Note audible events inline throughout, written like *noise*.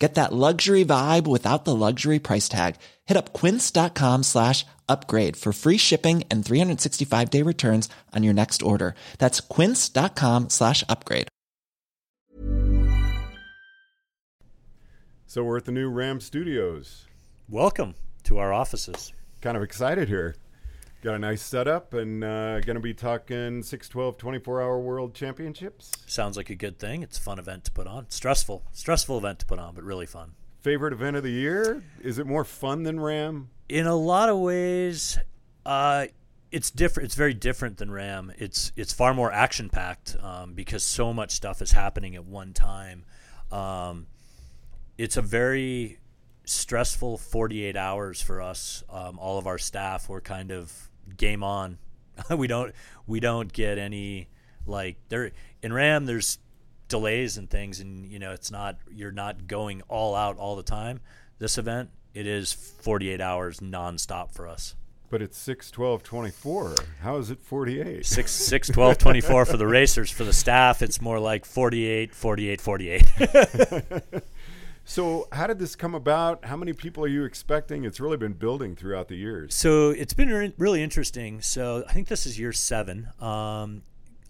Get that luxury vibe without the luxury price tag. Hit up quince.com slash upgrade for free shipping and 365 day returns on your next order. That's quince.com slash upgrade. So we're at the new RAAM Studios. Welcome to our offices. Kind of excited here. Got a nice setup and uh, going to be talking 6, 12, 24 hour world championships. Sounds like a good thing. It's a fun event to put on. Stressful, stressful event to put on, but really fun. Favorite event of the year? Is it more fun than RAAM? In a lot of ways, uh, it's different. It's very different than RAAM. It's it's far more action packed um, because so much stuff is happening at one time. Um, it's a very stressful 48 hours for us. Um, all of our staff were kind of game on. *laughs* we don't we don't get any like there in RAAM. There's delays and things, and you know it's not you're not going all out all the time. This event it is 48 hours nonstop for us. But it's 6, 12, 24. How is it 48? 6, *laughs* 6 12, 24 for the racers. For the staff, it's more like 48, 48, 48. *laughs* So, how did this come about? How many people are you expecting? It's really been building throughout the years. So, it's been re- really interesting. So, I think this is year seven. Um,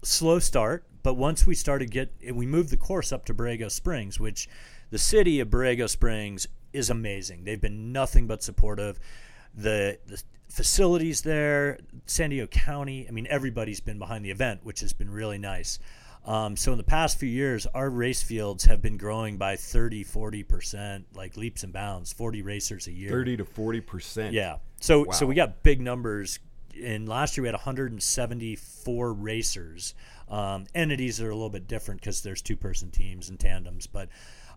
slow start, but once we started get, we moved the course up to Borrego Springs, which the city of Borrego Springs is amazing. They've been nothing but supportive. The, the facilities there, San Diego County, I mean, everybody's been behind the event, which has been really nice. Um, so in the past few years, our race fields have been growing by 30, 40%, like leaps and bounds, 40 racers a year. 30 to 40%. Yeah. So Wow. so we got big numbers. And last year we had 174 racers. Um, entities are a little bit different because there's two person teams and tandems. But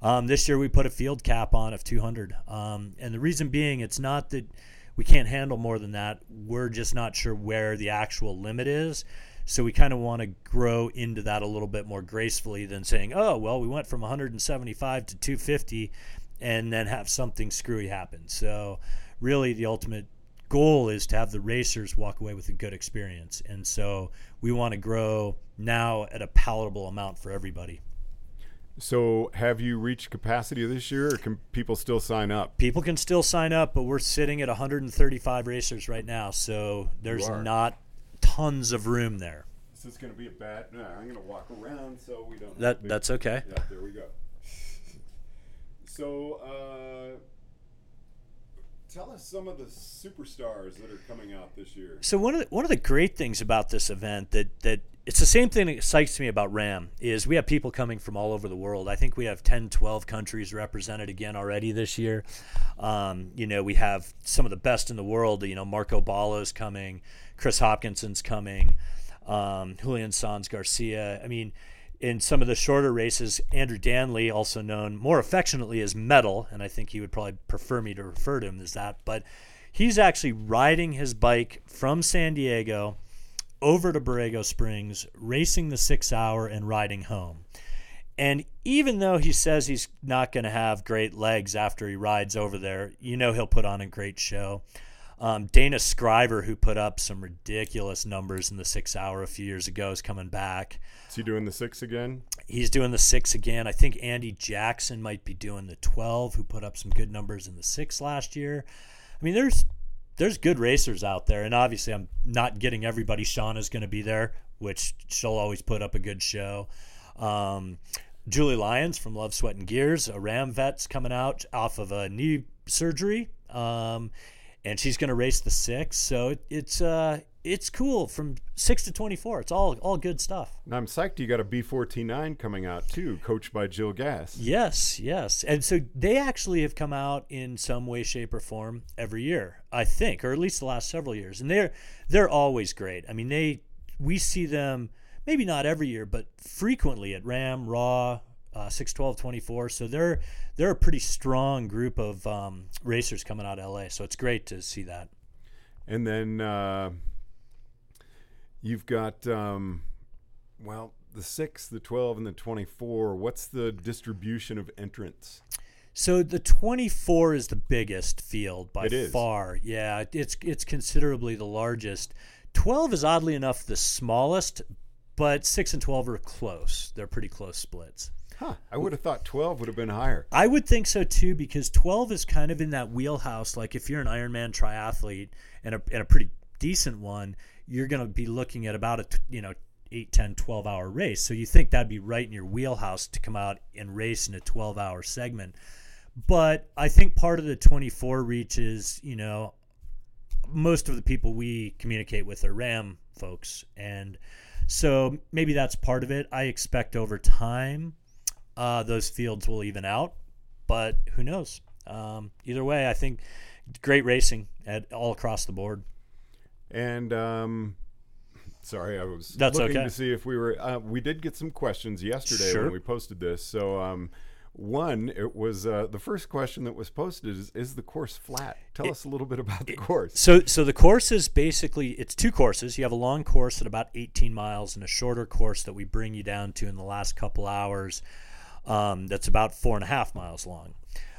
um, this year we put a field cap on of 200. Um, and the reason being, it's not that we can't handle more than that. We're just not sure where the actual limit is. So we kind of want to grow into that a little bit more gracefully than saying, oh, well, we went from 175 to 250 and then have something screwy happen. So really the ultimate goal is to have the racers walk away with a good experience. And so we want to grow now at a palatable amount for everybody. So, have you reached capacity this year, or can people still sign up? People can still sign up, but we're sitting at 135 racers right now, so there's not tons of room there. This is going to be a bad. No, I'm going to walk around so we don't. That that's okay. Yeah, there we go. *laughs* So, uh, tell us some of the superstars that are coming out this year. So one of the, one of the great things about this event that that it's the same thing that excites me about RAAM is we have people coming from all over the world. I think we have 10, 12 countries represented again already this year. Um, you know, we have some of the best in the world. You know, Marko Baloh's coming, Chris Hopkinson's coming, um, Julian Sanz Garcia. I mean, in some of the shorter races, Andrew Danley, also known more affectionately as Metal, and I think he would probably prefer me to refer to him as that, but he's actually riding his bike from San Diego over to Borrego Springs, racing the six hour and riding home. And even though he says he's not going to have great legs after he rides over there, you know he'll put on a great show. Um, Dana Scriver, who put up some ridiculous numbers in the six hour a few years ago, is coming back. Is he doing the six again? He's doing the six again. I think Andy Jackson might be doing the 12, who put up some good numbers in the six last year. I mean, there's there's good racers out there, and obviously, I'm not getting everybody. Shauna's going to be there, which she'll always put up a good show. Um, Julie Lyons from Love, Sweat, and Gears, a RAAM vet's coming out off of a knee surgery, um, and she's going to race the six. So it, it's uh, it's cool from six to twenty four. It's all all good stuff. And I'm psyched you got a B49 coming out too, coached by Jill Gass. Yes, yes. And so they actually have come out in some way, shape, or form every year, I think, or at least the last several years. And they're they're always great. I mean, they we see them maybe not every year, but frequently at RAAM, Raw, uh, 612 24 so they're they're a pretty strong group of um, racers coming out of la so it's great to see that And then uh, you've got, um, well, the 6, the 12, and the 24. What's the distribution of entrants? so the 24 is the biggest field by It is. far yeah it's it's considerably the largest 12 is oddly enough the smallest but 6 and 12 are close they're pretty close splits Huh. I would have thought 12 would have been higher. I would think so too because 12 is kind of in that wheelhouse. Like if you're an Ironman triathlete and a, and a pretty decent one, you're going to be looking at about a you know 8, 10, 12 hour race. So you think that'd be right in your wheelhouse to come out and race in a 12 hour segment. But I think part of the 24 reach is, you know, most of the people we communicate with are RAAM folks. And so maybe that's part of it. I expect over time uh, those fields will even out, but who knows? Um, either way, I think great racing at all across the board. And um, sorry, I was That's looking okay. to see if we were. Uh, we did get some questions yesterday Sure. when we posted this. So um, one, it was uh, the first question that was posted is: Is the course flat? Tell us a little bit about the course. So, so the course is basically it's two courses. You have a long course at about 18 miles and a shorter course that we bring you down to in the last couple hours. Um, that's about four and a half miles long.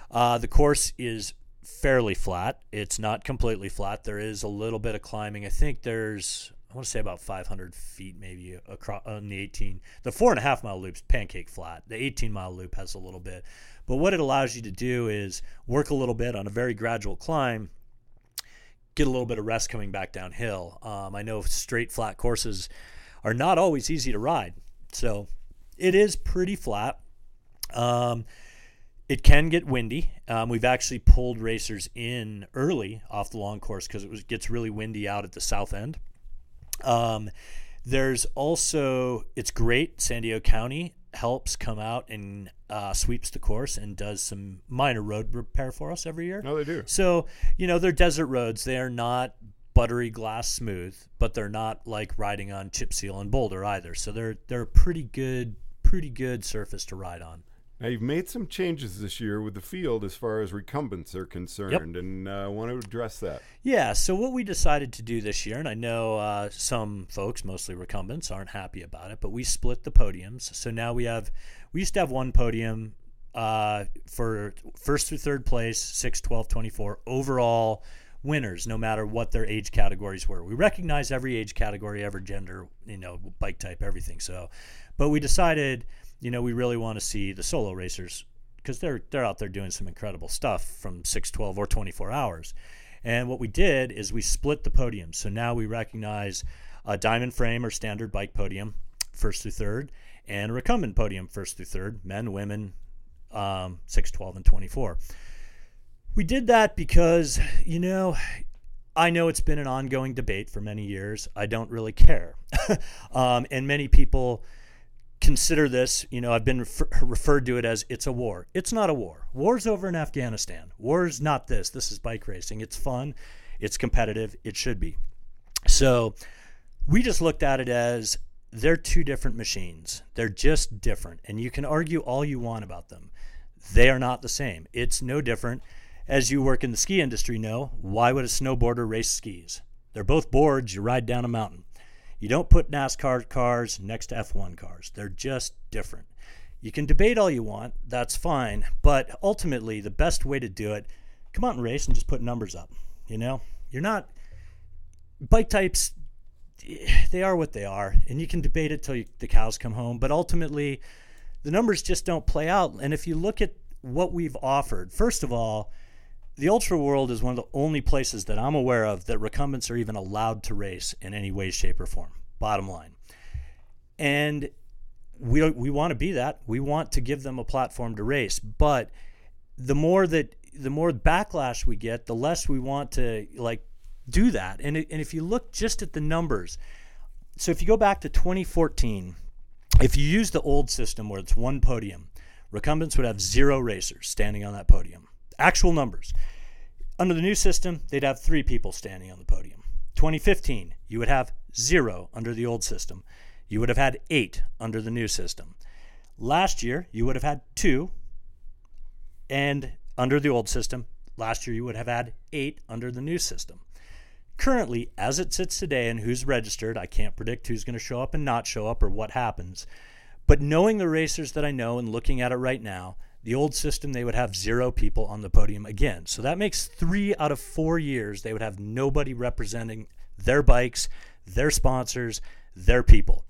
Uh, the course is fairly flat. It's not completely flat. There is a little bit of climbing. I think there's I want to say about 500 feet maybe across on the 18. The four and a half mile loop's pancake flat. The 18 mile loop has a little bit. But what it allows you to do is work a little bit on a very gradual climb get a little bit of rest coming back downhill. Um, I know straight flat courses are not always easy to ride, so it is pretty flat. Um, it can get windy. Um, we've actually pulled racers in early off the long course because it was, gets really windy out at the south end. Um, there's also it's great. San Diego County helps come out and uh, sweeps the course and does some minor road repair for us every year. No, they do. So, you know, they're desert roads. They are not buttery glass smooth, but they're not like riding on chip seal and boulder either. So they're they're a pretty good pretty good surface to ride on. Now you've made some changes this year with the field as far as recumbents are concerned, and uh, I want to address that. Yeah, so what we decided to do this year, and I know uh, some folks, mostly recumbents, aren't happy about it, but we split the podiums. So now we have, we used to have one podium uh, for first through third place, 6, 12, 24, overall winners, no matter what their age categories were. We recognize every age category, every gender, you know, bike type, everything. So, but we decided, you know, we really want to see the solo racers because they're they're out there doing some incredible stuff from 6, 12, or 24 hours. And what we did is we split the podium. So now we recognize a diamond frame or standard bike podium, first through third, and a recumbent podium, first through third, men, women, um, 6, 12, and 24. We did that because, you know, I know it's been an ongoing debate for many years. I don't really care. *laughs* um, and many people consider this, you know, I've been refer- referred to it as it's a war. It's not a war. War's over in Afghanistan. War's not this. This is bike racing. It's fun, it's competitive, it should be. So we just looked at it as they're two different machines. They're just different. And you can argue all you want about them. They are not the same. It's no different. As you work in the ski industry know, why would a snowboarder race skis? They're both boards you ride down a mountain. You don't put NASCAR cars next to F1 cars. They're just different. You can debate all you want, that's fine, but ultimately the best way to do it, come out and race and just put numbers up. You know? You're not bike types they are what they are, and you can debate it till you, the cows come home. But ultimately, the numbers just don't play out. And if you look at what we've offered, first of all, the ultra world is one of the only places that I'm aware of that recumbents are even allowed to race in any way, shape, or form. Bottom line, and we we want to be that. We want to give them a platform to race, but the more that the more backlash we get, the less we want to like do that. And, and if you look just at the numbers, so if you go back to 2014, if you use the old system where it's one podium, recumbents would have zero racers standing on that podium. Actual numbers. Under the new system, they'd have three people standing on the podium. 2015, you would have zero under the old system. You would have had eight under the new system. Last year, you would have had two, and under the old system, last year you would have had eight under the new system. Currently, as it sits today and who's registered, I can't predict who's going to show up and not show up or what happens. But knowing the racers that I know and looking at it right now, the old system, they would have zero people on the podium again. So that makes three out of four years they would have nobody representing their bikes, their sponsors, their people.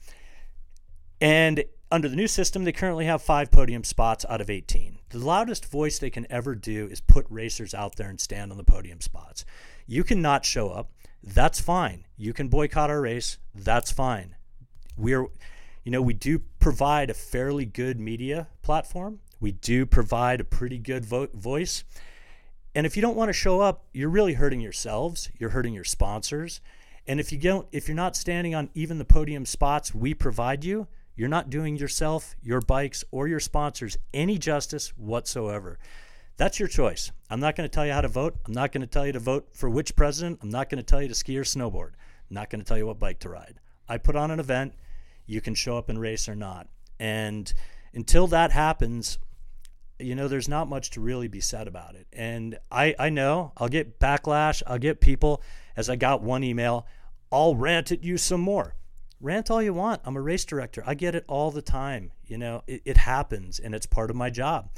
And under the new system, they currently have five podium spots out of 18. The loudest voice they can ever do is put racers out there and stand on the podium spots. You cannot show up. That's fine. You can boycott our race. That's fine. We're, you know, we do provide a fairly good media platform we do provide a pretty good vo- voice. And if you don't want to show up, you're really hurting yourselves, you're hurting your sponsors. And if you don't if you're not standing on even the podium spots we provide you, you're not doing yourself, your bikes or your sponsors any justice whatsoever. That's your choice. I'm not going to tell you how to vote. I'm not going to tell you to vote for which president. I'm not going to tell you to ski or snowboard. I'm not going to tell you what bike to ride. I put on an event. You can show up and race or not. And until that happens, you know, there's not much to really be said about it. And I, I know I'll get backlash. I'll get people, as I got one email, I'll rant at you some more. Rant all you want. I'm a race director. I get it all the time. You know, it, it happens and it's part of my job.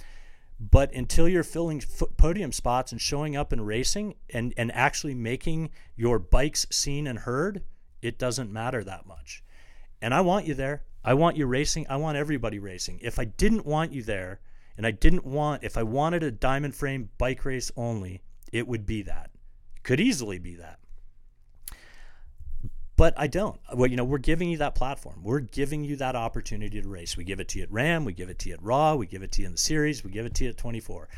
But until you're filling podium spots and showing up and racing and, and actually making your bikes seen and heard, it doesn't matter that much. And I want you there. I want you racing. I want everybody racing. If I didn't want you there and I didn't want, if I wanted a diamond frame bike race only, it would be that. Could easily be that. But I don't. Well, you know, we're giving you that platform. We're giving you that opportunity to race. We give it to you at RAAM, we give it to you at Raw, we give it to you in the series, we give it to you at 24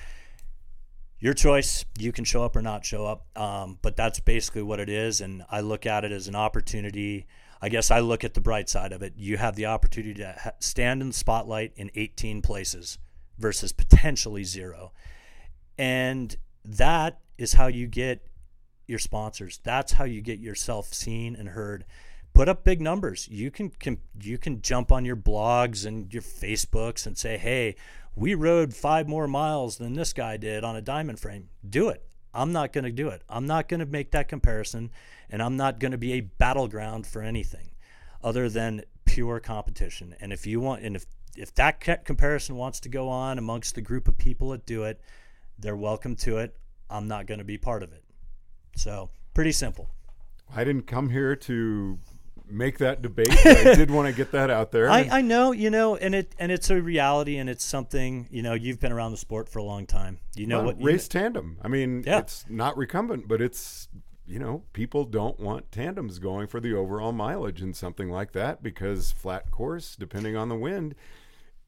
your choice. You can show up or not show up, um, but that's basically what it is. And I look at it as an opportunity I guess I look at the bright side of it. You have the opportunity to ha- stand in the spotlight in 18 places versus potentially zero. And that is how you get your sponsors. That's how you get yourself seen and heard. Put up big numbers. You can, can you can jump on your blogs and your Facebooks and say, "Hey, we rode 5 more miles than this guy did on a diamond frame." Do it. I'm not going to do it. I'm not going to make that comparison, and I'm not going to be a battleground for anything other than pure competition. And if you want, and if if that comparison wants to go on amongst the group of people that do it, they're welcome to it. I'm not going to be part of it. So pretty simple. I didn't come here to make that debate. I did want to get that out there. *laughs* I, I know, you know, and it and it's a reality, and it's something you know. You've been around the sport for a long time. You know well, what race you, tandem. I mean, yeah. it's not recumbent, but it's you know people don't want tandems going for the overall mileage in something like that because flat course, depending on the wind.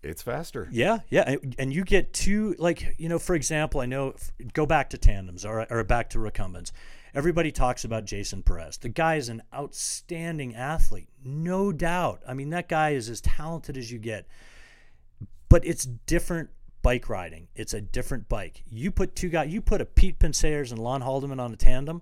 It's faster. Yeah, yeah, and you get two like you know, for example, I know go back to tandems or or back to recumbents Everybody talks about Jason Perez. The guy is an outstanding athlete, no doubt. I mean, that guy is as talented as you get. But it's different bike riding. It's a different bike. You put two guys, you put a Pete Penseyres and Lon Haldeman on a tandem,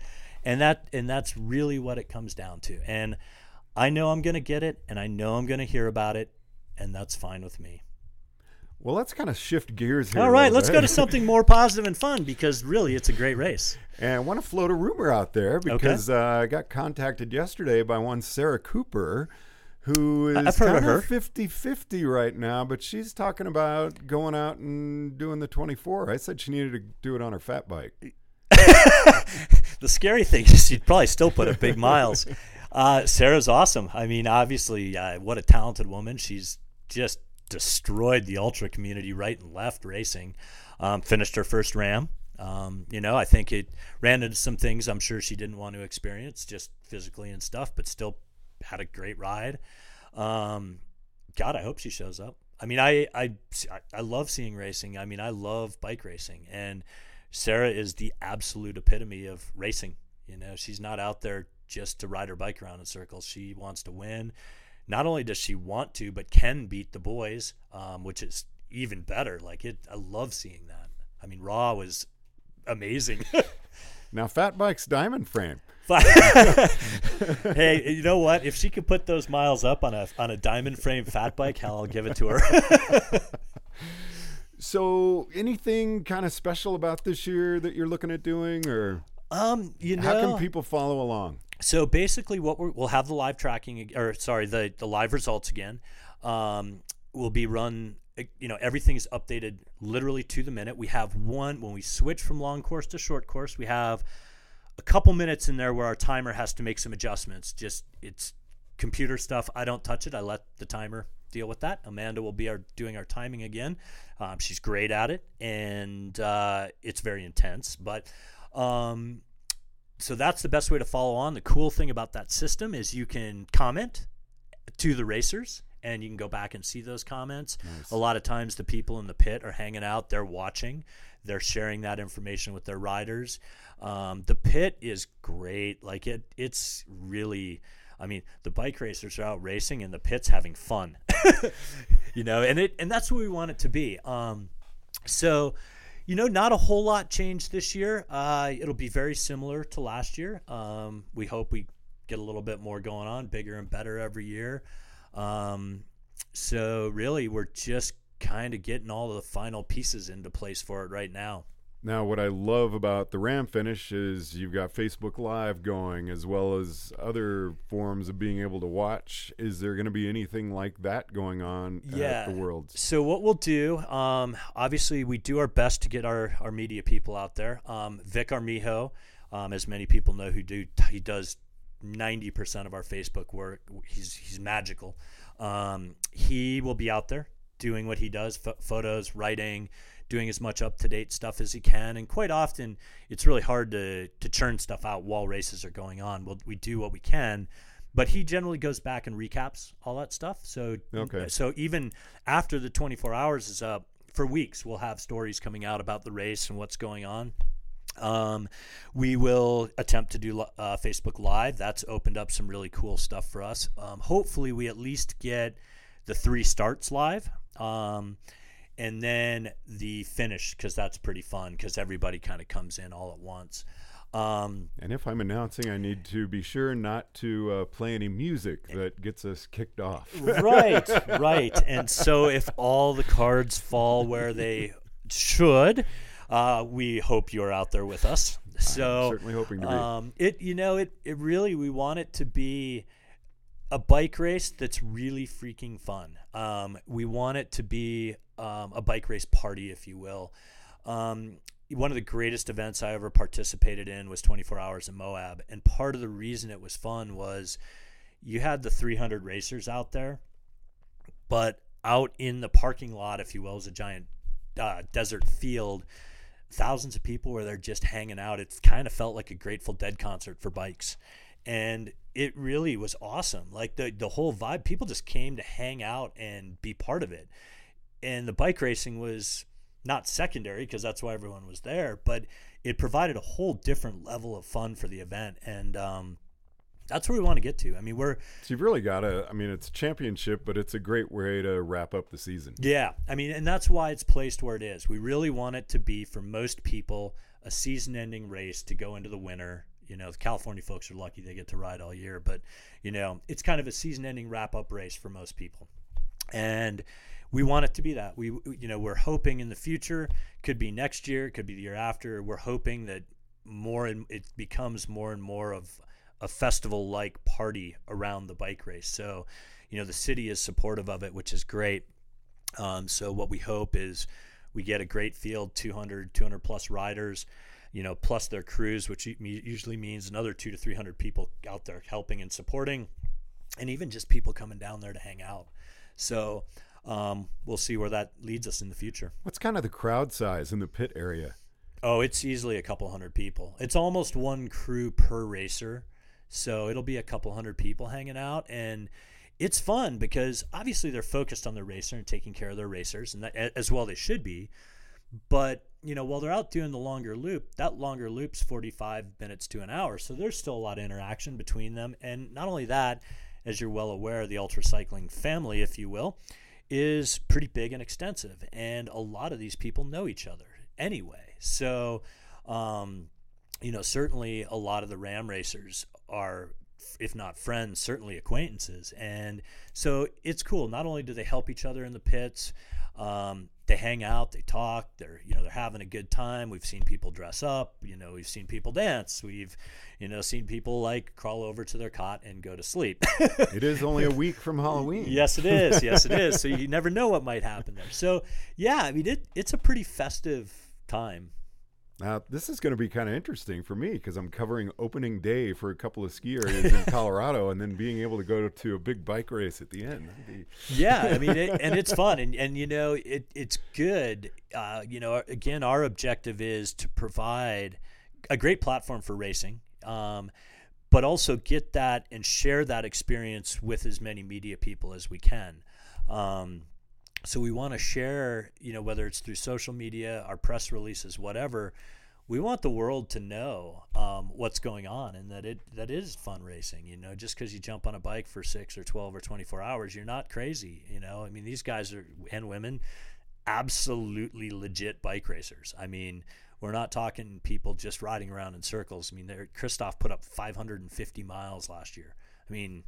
and that and that's really what it comes down to. And I know I'm going to get it and I know I'm going to hear about it and that's fine with me. Well, let's kind of shift gears here. All right, let's bit. go to something more *laughs* positive and fun because really it's a great race. And I want to float a rumor out there because uh, I got contacted yesterday by one Sarah Cooper, who is of kind her. 50 50 right now, but she's talking about going out and doing the 24. I said she needed to do it on her fat bike. *laughs* The scary thing is she'd probably still put up big miles. Uh, Sarah's awesome. I mean, obviously, uh, what a talented woman. She's just destroyed the ultra community right and left racing. Um, finished her first RAAM. Um, you know, I think it ran into some things I'm sure she didn't want to experience just physically and stuff, but still had a great ride. Um, God, I hope she shows up. I mean, I, I, I love seeing racing. I mean, I love bike racing. And Sarah is the absolute epitome of racing. You know, she's not out there just to ride her bike around in circles. She wants to win. Not only does she want to, but can beat the boys, um, which is even better. Like it, I love seeing that. I mean, Raw was amazing. *laughs* Now, fat bike's diamond frame. *laughs* hey, you know what? If she could put those miles up on a on a diamond frame fat bike, hell, I'll give it to her. *laughs* So, anything kind of special about this year that you're looking at doing, or um, you know, how can people follow along? So basically, what we're, we'll have the live tracking, or sorry, the the live results again. Um, will be run. eh, You know, everything is updated literally to the minute. We have one when we switch from long course to short course. We have a couple minutes in there where our timer has to make some adjustments. Just it's computer stuff. I don't touch it. I let the timer deal with that. Amanda will be our doing our timing again. Um, she's great at it, and uh, it's very intense. But um, so that's the best way to follow on. The cool thing about that system is you can comment to the racers and you can go back and see those comments. A lot of times the people in the pit are hanging out, they're watching, they're sharing that information with their riders. Um, the pit is great. Like it it's really I mean, the bike racers are out racing and the pit's having fun. *laughs* you know, and it and that's what we want it to be. Um so you know, not a whole lot changed this year. Uh, it'll be very similar to last year. Um, we hope we get a little bit more going on, bigger and better every year. Um, so really, we're just kind of getting all the final pieces into place for it right now. Now, what I love about the RAAM finish is you've got Facebook Live going as well as other forms of being able to watch. Is there going to be anything like that going on at the world? So what we'll do, um, obviously, we do our best to get our, our media people out there. Um, Vic Armijo, um, as many people know who do, he does ninety percent of our Facebook work. He's he's magical. Um, he will be out there doing what he does: ph- photos, writing, doing as much up to date stuff as he can. And quite often, it's really hard to to churn stuff out while races are going on. We'll, we do what we can. But he generally goes back and recaps all that stuff. So Okay. so even after the 24 hours is up, for weeks we'll have stories coming out about the race and what's going on. Um, we will attempt to do uh, Facebook Live. That's opened up some really cool stuff for us. Um, hopefully, we at least get the three starts live. Um, and then the finish, because that's pretty fun, because everybody kind of comes in all at once. Um, And if I'm announcing, I need to be sure not to uh, play any music that gets us kicked off. right, *laughs* right. And so if all the cards fall where they should, uh, we hope you're out there with us. So certainly hoping to be. Um, it you know it it really we want it to be a bike race that's really freaking fun. Um, we want it to be um, a bike race party, if you will. Um, one of the greatest events I ever participated in was 24 Hours in Moab, and part of the reason it was fun was you had the 300 racers out there, but out in the parking lot, if you will, is a giant uh, desert field. thousands of people where they're just hanging out. It kind of felt like a Grateful Dead concert for bikes. And it really was awesome. Like the, the whole vibe, people just came to hang out and be part of it. And the bike racing was not secondary because that's why everyone was there, but it provided a whole different level of fun for the event. And, um, that's where we want to get to. I mean, we're So you've really got to. I mean, it's a championship, but it's a great way to wrap up the season. Yeah, I mean, and that's why it's placed where it is. We really want it to be for most people a season-ending race to go into the winter. You know, the California folks are lucky they get to ride all year, but you know, it's kind of a season-ending wrap-up race for most people, and we want it to be that. We, you know, we're hoping in the future could be next year, could be the year after. We're hoping that more and it becomes more and more of a festival like party around the bike race. So, you know, the city is supportive of it, which is great. Um, so, what we hope is we get a great field 200, 200 plus riders, you know, plus their crews, which usually means another two to 300 people out there helping and supporting, and even just people coming down there to hang out. So, um, we'll see where that leads us in the future. What's kind of the crowd size in the pit area? Oh, it's easily a couple hundred people. It's almost one crew per racer. So it'll be a couple hundred people hanging out and it's fun because obviously they're focused on their racer and taking care of their racers and that, as well they should be. But, you know, while they're out doing the longer loop, that longer loop's 45 minutes to an hour. So there's still a lot of interaction between them and not only that, as you're well aware, the ultra cycling family, if you will, is pretty big and extensive and a lot of these people know each other anyway. So um, you know, certainly a lot of the RAAM racers are if not friends, certainly acquaintances. And so it's cool. Not only do they help each other in the pits, um, they hang out, they talk, they're you know they're having a good time. We've seen people dress up, you know, we've seen people dance, we've you know seen people like crawl over to their cot and go to sleep. *laughs* it is only a week from Halloween. yes, it is. *laughs* Yes, it is. So you never know what might happen there. So yeah, I mean it, it's a pretty festive time now, this is going to be kind of interesting for me because I'm covering opening day for a couple of ski areas in *laughs* Colorado and then being able to go to a big bike race at the end. Yeah, I mean, it, and it's fun. *laughs* And, and you know, it, it's good. Uh, you know, again, our objective is to provide a great platform for racing. Um, but also get that and share that experience with as many media people as we can. Um, so we want to share, you know, whether it's through social media, our press releases, whatever. We want the world to know um, what's going on and that it that is fun racing. You know, just because you jump on a bike for six or twelve or twenty four hours, you're not crazy. You know, I mean, these guys are and women, absolutely legit bike racers. I mean, we're not talking people just riding around in circles. I mean, Christoph put up 550 miles last year. I mean,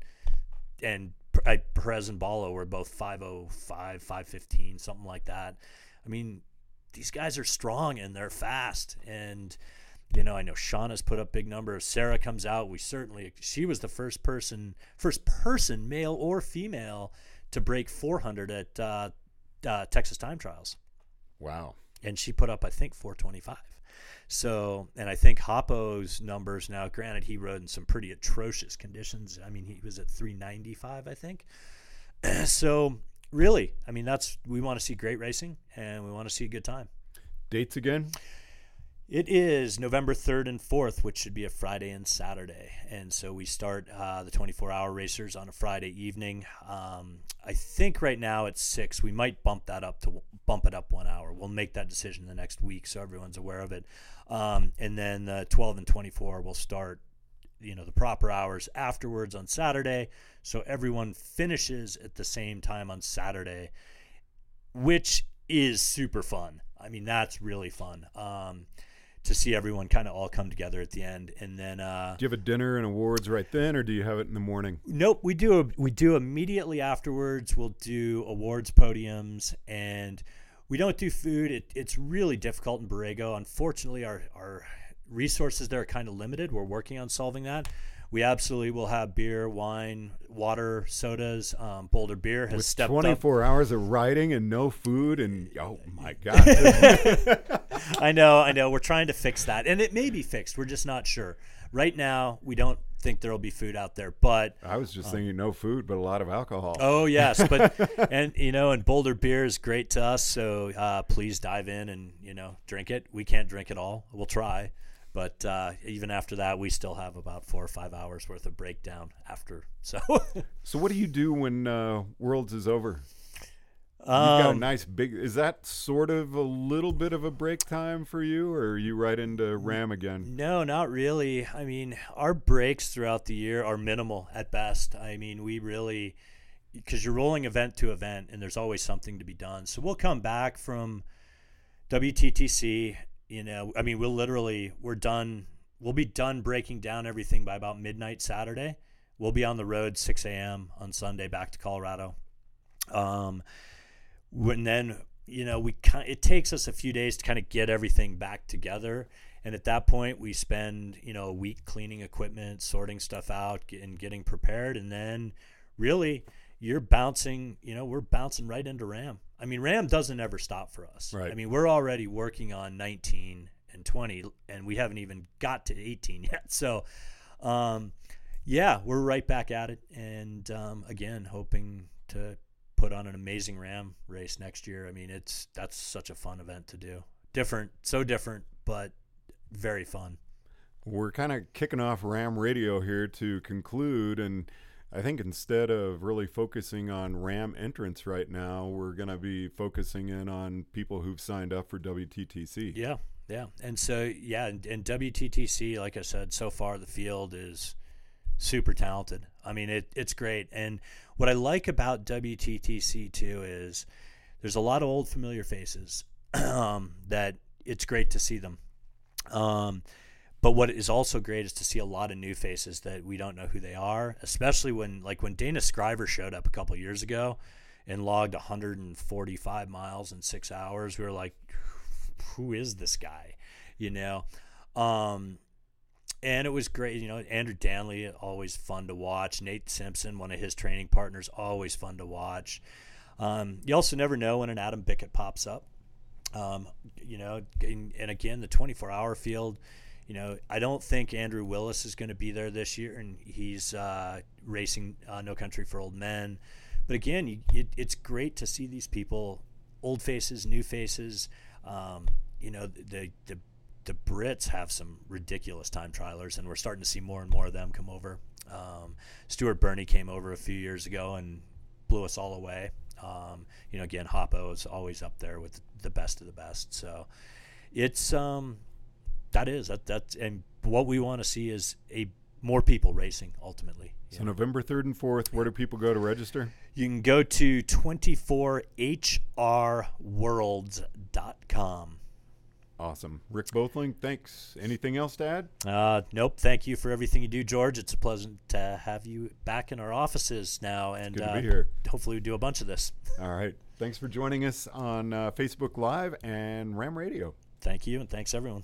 and Perez and Baloh were both 505, 515, something like that. I mean, these guys are strong and they're fast. And, you know, I know Shauna's put up big numbers. Sarah comes out. We certainly, she was the first person, first person, male or female, to break 400 at uh, uh, Texas time trials. Wow. And she put up, I think, 425. So, and I think Hoppo's numbers now, granted, he rode in some pretty atrocious conditions. I mean, he was at 395, I think. *clears throat* so, really, I mean, that's, we want to see great racing and we want to see a good time. Dates again? It is November 3rd and 4th, which should be a Friday and Saturday. And so we start uh, the 24 hour racers on a Friday evening. Um, I think right now it's 6. We might bump that up to bump it up one hour. We'll make that decision the next week so everyone's aware of it. Um, and then the 12 and 24 will start you know the proper hours afterwards on Saturday so everyone finishes at the same time on Saturday which is super fun I mean that's really fun um, to see everyone kind of all come together at the end and then uh, do you have a dinner and awards right then or do you have it in the morning? Nope we do a, we do immediately afterwards we'll do awards podiums and we don't do food. It, it's really difficult in Borrego. Unfortunately our, our resources there are kind of limited. We're working on solving that we absolutely will have beer, wine, water, sodas. Um, Boulder Beer has With stepped 24 up. hours of riding and no food, and oh my *laughs* god! I know, I know. We're trying to fix that, and it may be fixed. We're just not sure. Right now, we don't think there'll be food out there. But I was just thinking no food, but a lot of alcohol. oh yes, but *laughs* and you know, and Boulder beer is great to us. So uh, please dive in and you know drink it. We can't drink it all. We'll try. But uh, even after that, we still have about four or five hours worth of breakdown after. *laughs* So So what do you do when uh, Worlds is over? You've got a um, nice big. Is that sort of a little bit of a break time for you, or are you right into RAAM again? No, not really. I mean, our breaks throughout the year are minimal at best. I mean, we really, because you're rolling event to event and there's always something to be done. So we'll come back from WTTC. You know, I mean, we'll literally, we're done. We'll be done breaking down everything by about midnight Saturday. We'll be on the road 6 a.m. on Sunday back to Colorado. Um, when then you know we kind it takes us a few days to kind of get everything back together and at that point we spend you know a week cleaning equipment sorting stuff out and getting prepared and then really you're bouncing you know we're bouncing right into RAAM i mean RAAM doesn't ever stop for us. Right. i mean we're already working on 19 and 20 and we haven't even got to 18 *laughs* yet. So um yeah we're right back at it. And um, again hoping to put on an amazing RAAM race next year. I mean it's that's such a fun event to do. Different so different but very fun. We're kind of kicking off RAAM Radio here to conclude, and I think instead of really focusing on RAAM entrance right now, we're going to be focusing in on people who've signed up for WTTC. yeah yeah. And so yeah and, and wttc like i said so far the field is super talented. I mean it, it's great. And what i like about wttc too is there's a lot of old familiar faces *clears throat* um, that it's great to see them. Um, but what is also great is to see a lot of new faces that we don't know who they are, especially when like when Dana Scriver showed up a couple years ago and logged 145 miles in six hours. We were like, who is this guy? You know? Um, and it was great. You know, Andrew Danley, always fun to watch. Nate Simpson, one of his training partners, always fun to watch. Um, you also never know when an Adam Bickett pops up. Um, you know, and, and again, the 24 hour field, you know, I don't think Andrew Willis is going to be there this year, and he's uh, racing uh, No Country for Old Men. But again, you, it, it's great to see these people, old faces, new faces. Um, you know, the, the the Brits have some ridiculous time trialers, and we're starting to see more and more of them come over. Um, Stuart Birnie came over a few years ago and blew us all away. Um, you know, again, Hoppo is always up there with the best of the best. So it's um, that is that that's and what we want to see is a more people racing ultimately. So know. November 3rd and 4th, where do people go to register? You can go to 24hrworlds.com. Awesome. Rick Boethling, thanks. Anything else to add? Uh, nope. Thank you for everything you do, George. It's a pleasant to have you back in our offices now, and good to uh, be here. hopefully we do a bunch of this. *laughs* All right. Thanks for joining us on uh, Facebook Live and RAAM Radio. Thank you, and thanks everyone.